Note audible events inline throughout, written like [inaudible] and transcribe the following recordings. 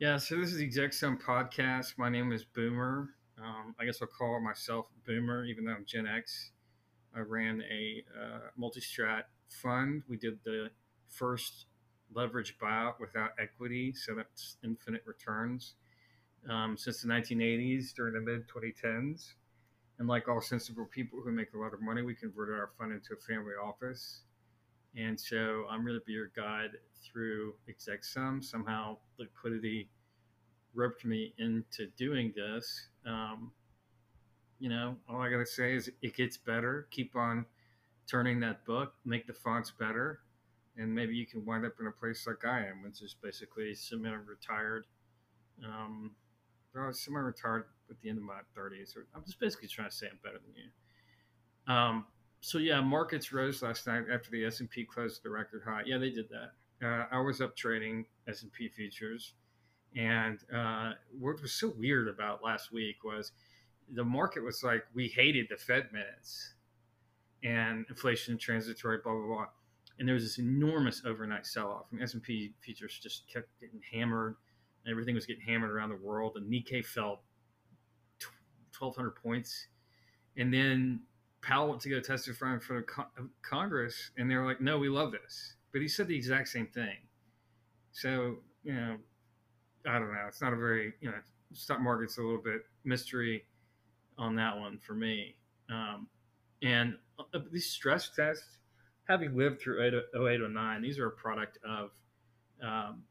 Yeah, so this is the Exec Sum podcast. My name is Boomer. Um, I guess I'll call myself Boomer, even though I'm Gen X. I ran a uh, multi-strat fund. We did the first leverage buyout without equity, so that's infinite returns um, since the 1980s during the mid 2010s. And like all sensible people who make a lot of money, we converted our fund into a family office. And so I'm really be your guide through ExecSum. Somehow Litquidity roped me into doing this. Um, you know, all I got to say is it gets better. Keep on turning that book, make the fonts better, and maybe you can wind up in a place like I am, which is basically semi-retired. Um, well, semi-retired at the end of my 30s. I'm just basically trying to say I'm better than you. Um, so yeah, markets rose last night after the S and P closed a record high. Yeah, they did that. Uh, I was up trading S and P futures, and uh, what was so weird about last week was the market was like we hated the Fed minutes and inflation transitory, blah blah blah, and there was this enormous overnight sell-off. S and P futures just kept getting hammered. And Everything was getting hammered around the world. and Nikkei fell 1,200 points, and then Powell went to go testify in front of Congress, and they were like, "No, we love this," but he said the exact same thing. So you know, I don't know. It's not a very you know, stock market's a little bit mystery on that one for me. Um, and uh, these stress tests, having lived through 08, 09, these are a product of um,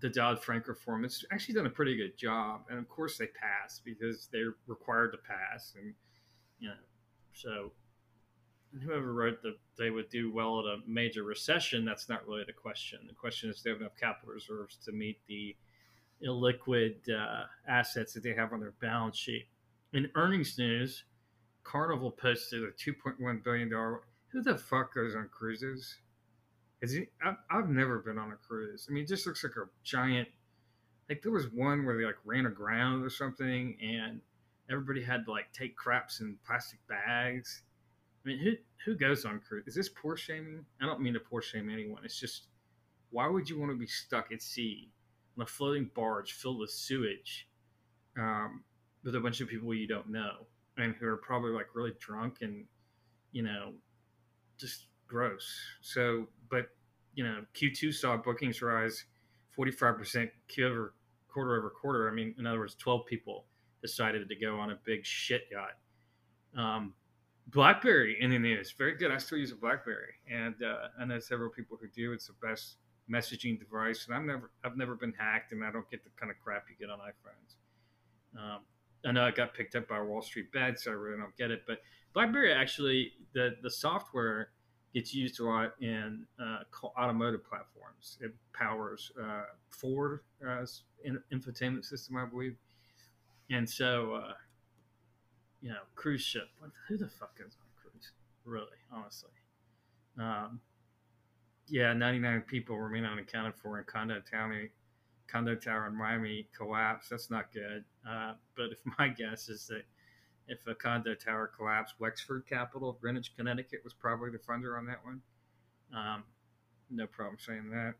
the Dodd Frank reform. It's actually done a pretty good job, and of course they pass because they're required to pass, and you know, so whoever wrote that they would do well at a major recession, that's not really the question. The question is, do they have enough capital reserves to meet the illiquid uh, assets that they have on their balance sheet? In earnings news, Carnival posted a $2.1 billion. Who the fuck goes on cruises? Is he? I've, I've never been on a cruise. I mean, it just looks like a giant. Like there was one where they like ran aground or something, and everybody had to like take craps in plastic bags. I mean, who who goes on cruise? Is this poor shaming? I don't mean to poor shame anyone. It's just why would you want to be stuck at sea on a floating barge filled with sewage um, with a bunch of people you don't know and who are probably like really drunk and you know just gross. So, but you know, Q2 saw bookings rise 45% Q over quarter over quarter. I mean, in other words, 12 people decided to go on a big shit yacht. Um, BlackBerry in the news, very good. I still use a BlackBerry, and uh, I know several people who do. It's the best messaging device, and I've never, I've never been hacked, and I don't get the kind of crap you get on iPhones. Um, I know it got picked up by Wall Street Bet, so I really don't get it. But BlackBerry actually, the the software gets used a lot in uh, automotive platforms. It powers uh, Ford uh, infotainment system, I believe, and so uh, you know, cruise ship. Who the fuck is on cruise? Really, honestly. Um, yeah, 99 people remain unaccounted for in condo town. Condo tower in Miami collapsed. That's not good. Uh, but if [laughs] my guess is that if a condo tower collapsed, Wexford Capital Greenwich, Connecticut was probably the funder on that one. Um, no problem saying that.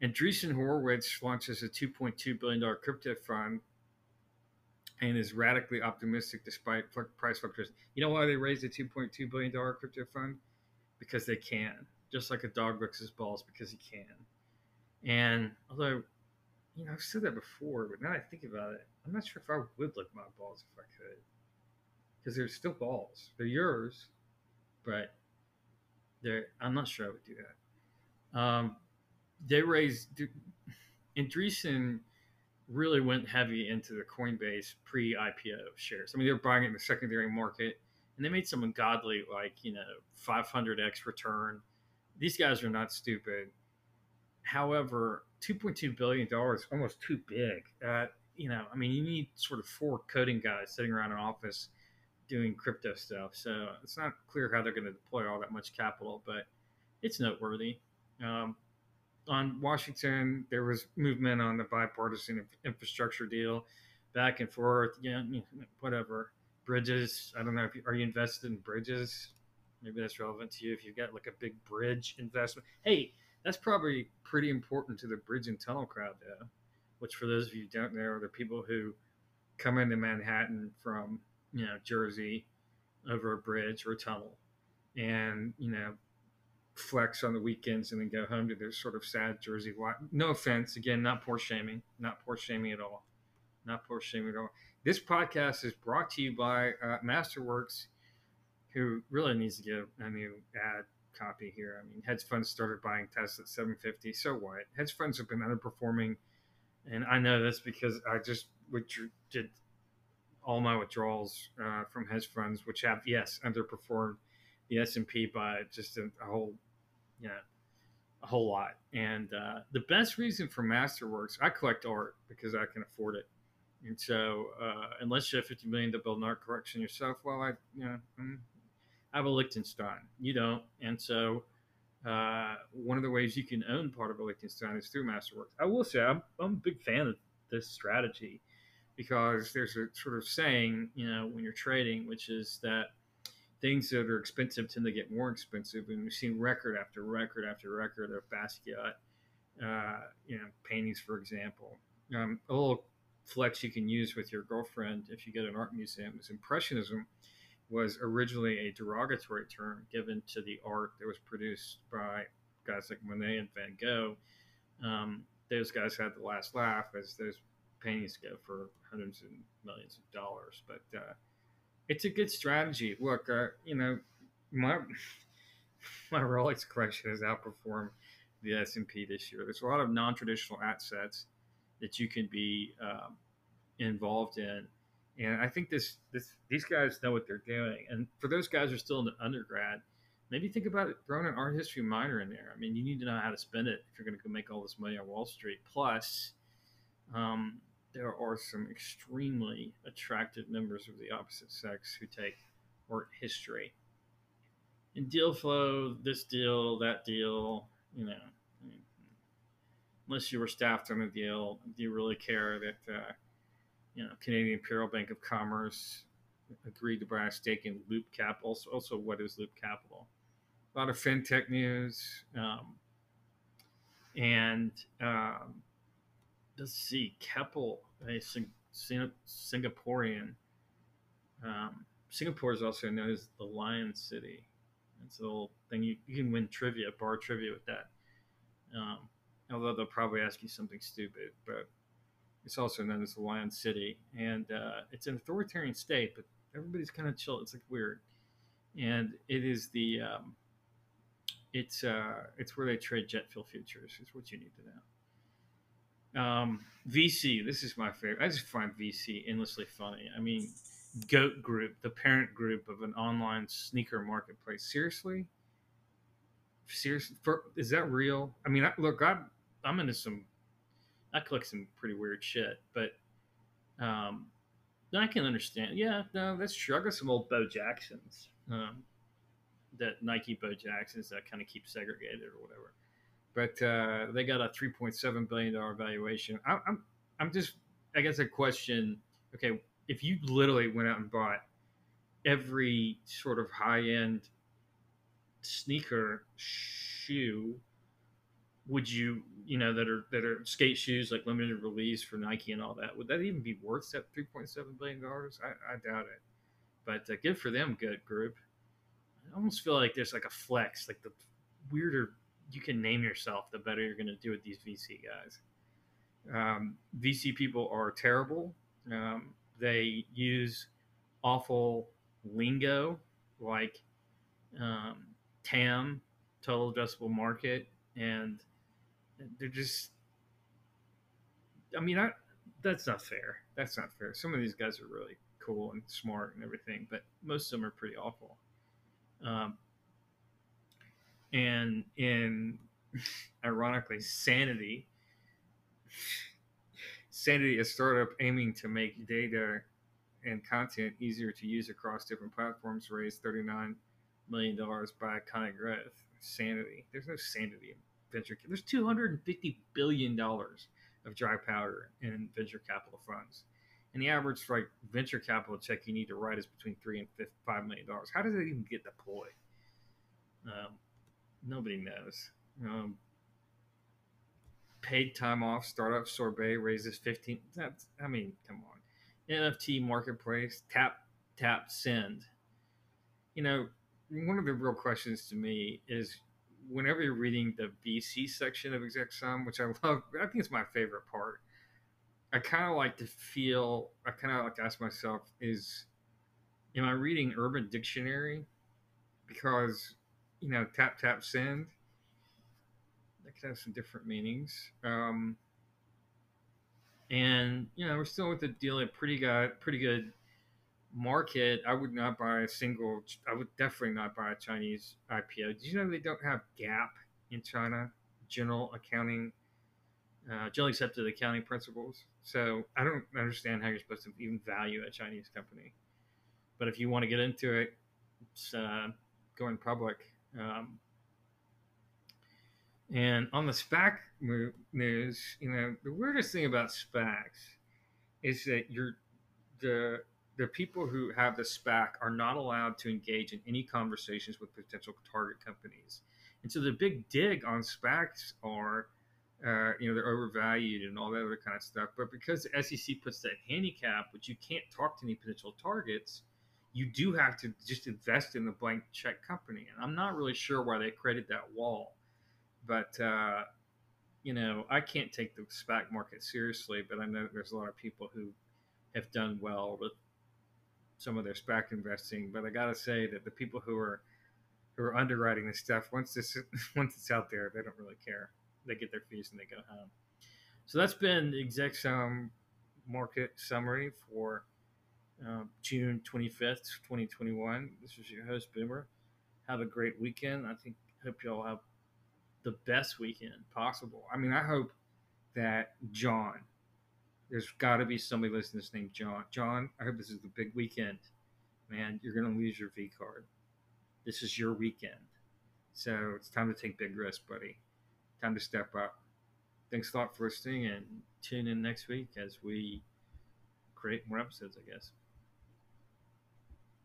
And Andreessen Horowitz launches a $2.2 billion crypto fund and is radically optimistic despite price fluctuations. You know why they raised a $2.2 billion crypto fund? Because they can. Just like a dog licks his balls because he can. And although, you know, I've said that before, but now I think about it, I'm not sure if I would lick my balls if I could because they're still balls. They're yours, but they're. I'm not sure I would do that. Um, they raised. Andreessen really went heavy into the Coinbase pre-IPO shares. I mean, they were buying it in the secondary market, and they made some ungodly, like you know, 500x return. These guys are not stupid. However, 2.2 billion dollars almost too big. Uh, you know, I mean, you need sort of four coding guys sitting around an office doing crypto stuff. So it's not clear how they're going to deploy all that much capital, but it's noteworthy. Um, on Washington, there was movement on the bipartisan infrastructure deal, back and forth. Yeah, whatever. Bridges. I don't know if you, are you invested in bridges. Maybe that's relevant to you if you've got like a big bridge investment. Hey, that's probably pretty important to the bridge and tunnel crowd, though. which for those of you don't know, are the people who come into Manhattan from you know Jersey over a bridge or a tunnel, and you know flex on the weekends and then go home to their sort of sad Jersey life. No offense, again, not poor shaming, not poor shaming at all, not poor shaming at all. This podcast is brought to you by uh, Masterworks, who really needs to get a new ad copy here. I mean, hedge funds started buying tests at 750. So what? Hedge funds have been underperforming, and I know this because I just did all my withdrawals uh, from hedge funds, which have yes underperformed the S and P by just a, a, whole, you know, a whole lot. And uh, the best reason for Masterworks, I collect art because I can afford it. And so, uh, unless you have 50 million to build an art collection yourself, well, I, you know, mm, I have a Lichtenstein. You don't. And so, uh, one of the ways you can own part of a Lichtenstein is through Masterworks. I will say, I'm, I'm a big fan of this strategy because there's a sort of saying, you know, when you're trading, which is that things that are expensive tend to get more expensive. And we've seen record after record after record of Basquiat, uh, you know, paintings, for example. Um, a little flex you can use with your girlfriend if you get an art museum is Impressionism was originally a derogatory term given to the art that was produced by guys like Monet and Van Gogh. Um, those guys had the last laugh as those paintings go for hundreds and millions of dollars. But uh, it's a good strategy. Look, uh, you know, my [laughs] my Rolex collection has outperformed the S and P this year. There's a lot of non-traditional assets that you can be um, involved in, and I think this this these guys know what they're doing. And for those guys who are still in the undergrad, maybe think about throwing an art history minor in there. I mean, you need to know how to spend it if you're going to go make all this money on Wall Street. Plus, um, there are some extremely attractive members of the opposite sex who take art history. In deal flow, this deal, that deal, you know, unless you were staffed on a deal, do you really care that, uh, you know, Canadian Imperial Bank of Commerce agreed to buy a stake in Loop Capital? Also, also what is Loop Capital? A lot of fintech news. Um, and um, let's see, Keppel a Sing- Sing- Singaporean. Um, Singapore is also known as the Lion City. It's a little thing you, you can win trivia, bar trivia with that. Um, although they'll probably ask you something stupid, but it's also known as the Lion City, and uh, it's an authoritarian state, but everybody's kind of chill. It's like weird, and it is the um, it's uh, it's where they trade jet fuel futures. Is what you need to know. Um, VC, this is my favorite. I just find VC endlessly funny. I mean, Goat Group, the parent group of an online sneaker marketplace. Seriously, seriously, for, is that real? I mean, I, look, I'm I'm into some. I collect some pretty weird shit, but um, I can understand. Yeah, no, that's true. I got some old Bo Jacksons. Um, that Nike Bo Jacksons that kind of keep segregated or whatever but uh, they got a 3.7 billion dollar valuation. I, I'm I'm just I guess a question. Okay, if you literally went out and bought every sort of high end sneaker shoe, would you you know that are that are skate shoes like limited release for Nike and all that? Would that even be worth that 3.7 billion dollars? I, I doubt it. But uh, good for them, good group. I almost feel like there's like a flex, like the weirder you can name yourself, the better you're going to do with these VC guys. Um, VC people are terrible. Um, they use awful lingo like um, TAM, total addressable market, and they're just. I mean, I, that's not fair. That's not fair. Some of these guys are really cool and smart and everything, but most of them are pretty awful. Um, and in ironically sanity. Sanity a startup aiming to make data and content easier to use across different platforms raised 39 million dollars by growth sanity. There's no sanity in venture there's 250 billion dollars of dry powder in venture capital funds. And the average like venture capital check you need to write is between three and five million dollars. How does it even get deployed? Um, nobody knows. Um, paid time off startup sorbet raises 15 that's i mean come on. Nft marketplace tap tap send. You know one of the real questions to me is whenever you're reading the vc section of exec which i [laughs] love i think it's my favorite part i kind of like to feel i kind of like to ask myself is am i reading urban dictionary? Because you know tap tap send That could have some different meanings. Um, and you know, we're still with the deal at pretty good, pretty good market. I would not buy a single. I would definitely not buy a Chinese IPO. Did you know they don't have GAAP in China? General accounting, uh, generally accepted accounting principles. So I don't understand how you're supposed to even value a Chinese company. But if you want to get into it, it's uh, going public. Um, and on the SPAC news, you know, the weirdest thing about SPACs is that you're the the people who have the SPAC are not allowed to engage in any conversations with potential target companies. And so the big dig on SPACs are, uh, you know, they're overvalued and all that other kind of stuff. But because the SEC puts that handicap, which you can't talk to any potential targets, you do have to just invest in the blank check company. And I'm not really sure why they created that wall but uh, you know, I can't take the SPAC market seriously, but I know there's a lot of people who have done well with some of their SPAC investing. But I got to say that the people who are who are underwriting this stuff, once this [laughs] once it's out there, they don't really care. They get their fees and they go home. So that's been the exec sum market summary for uh, June 25th, 2021. This is your host, Boomer. Have a great weekend. I think hope you all have the best weekend possible. I mean, I hope that John, there's got to be somebody listening to this named John. John, I hope this is the big weekend. Man, you're going to lose your V card. This is your weekend. So it's time to take big risks, buddy. Time to step up. Thanks a lot for listening and tune in next week as we create more episodes, I guess.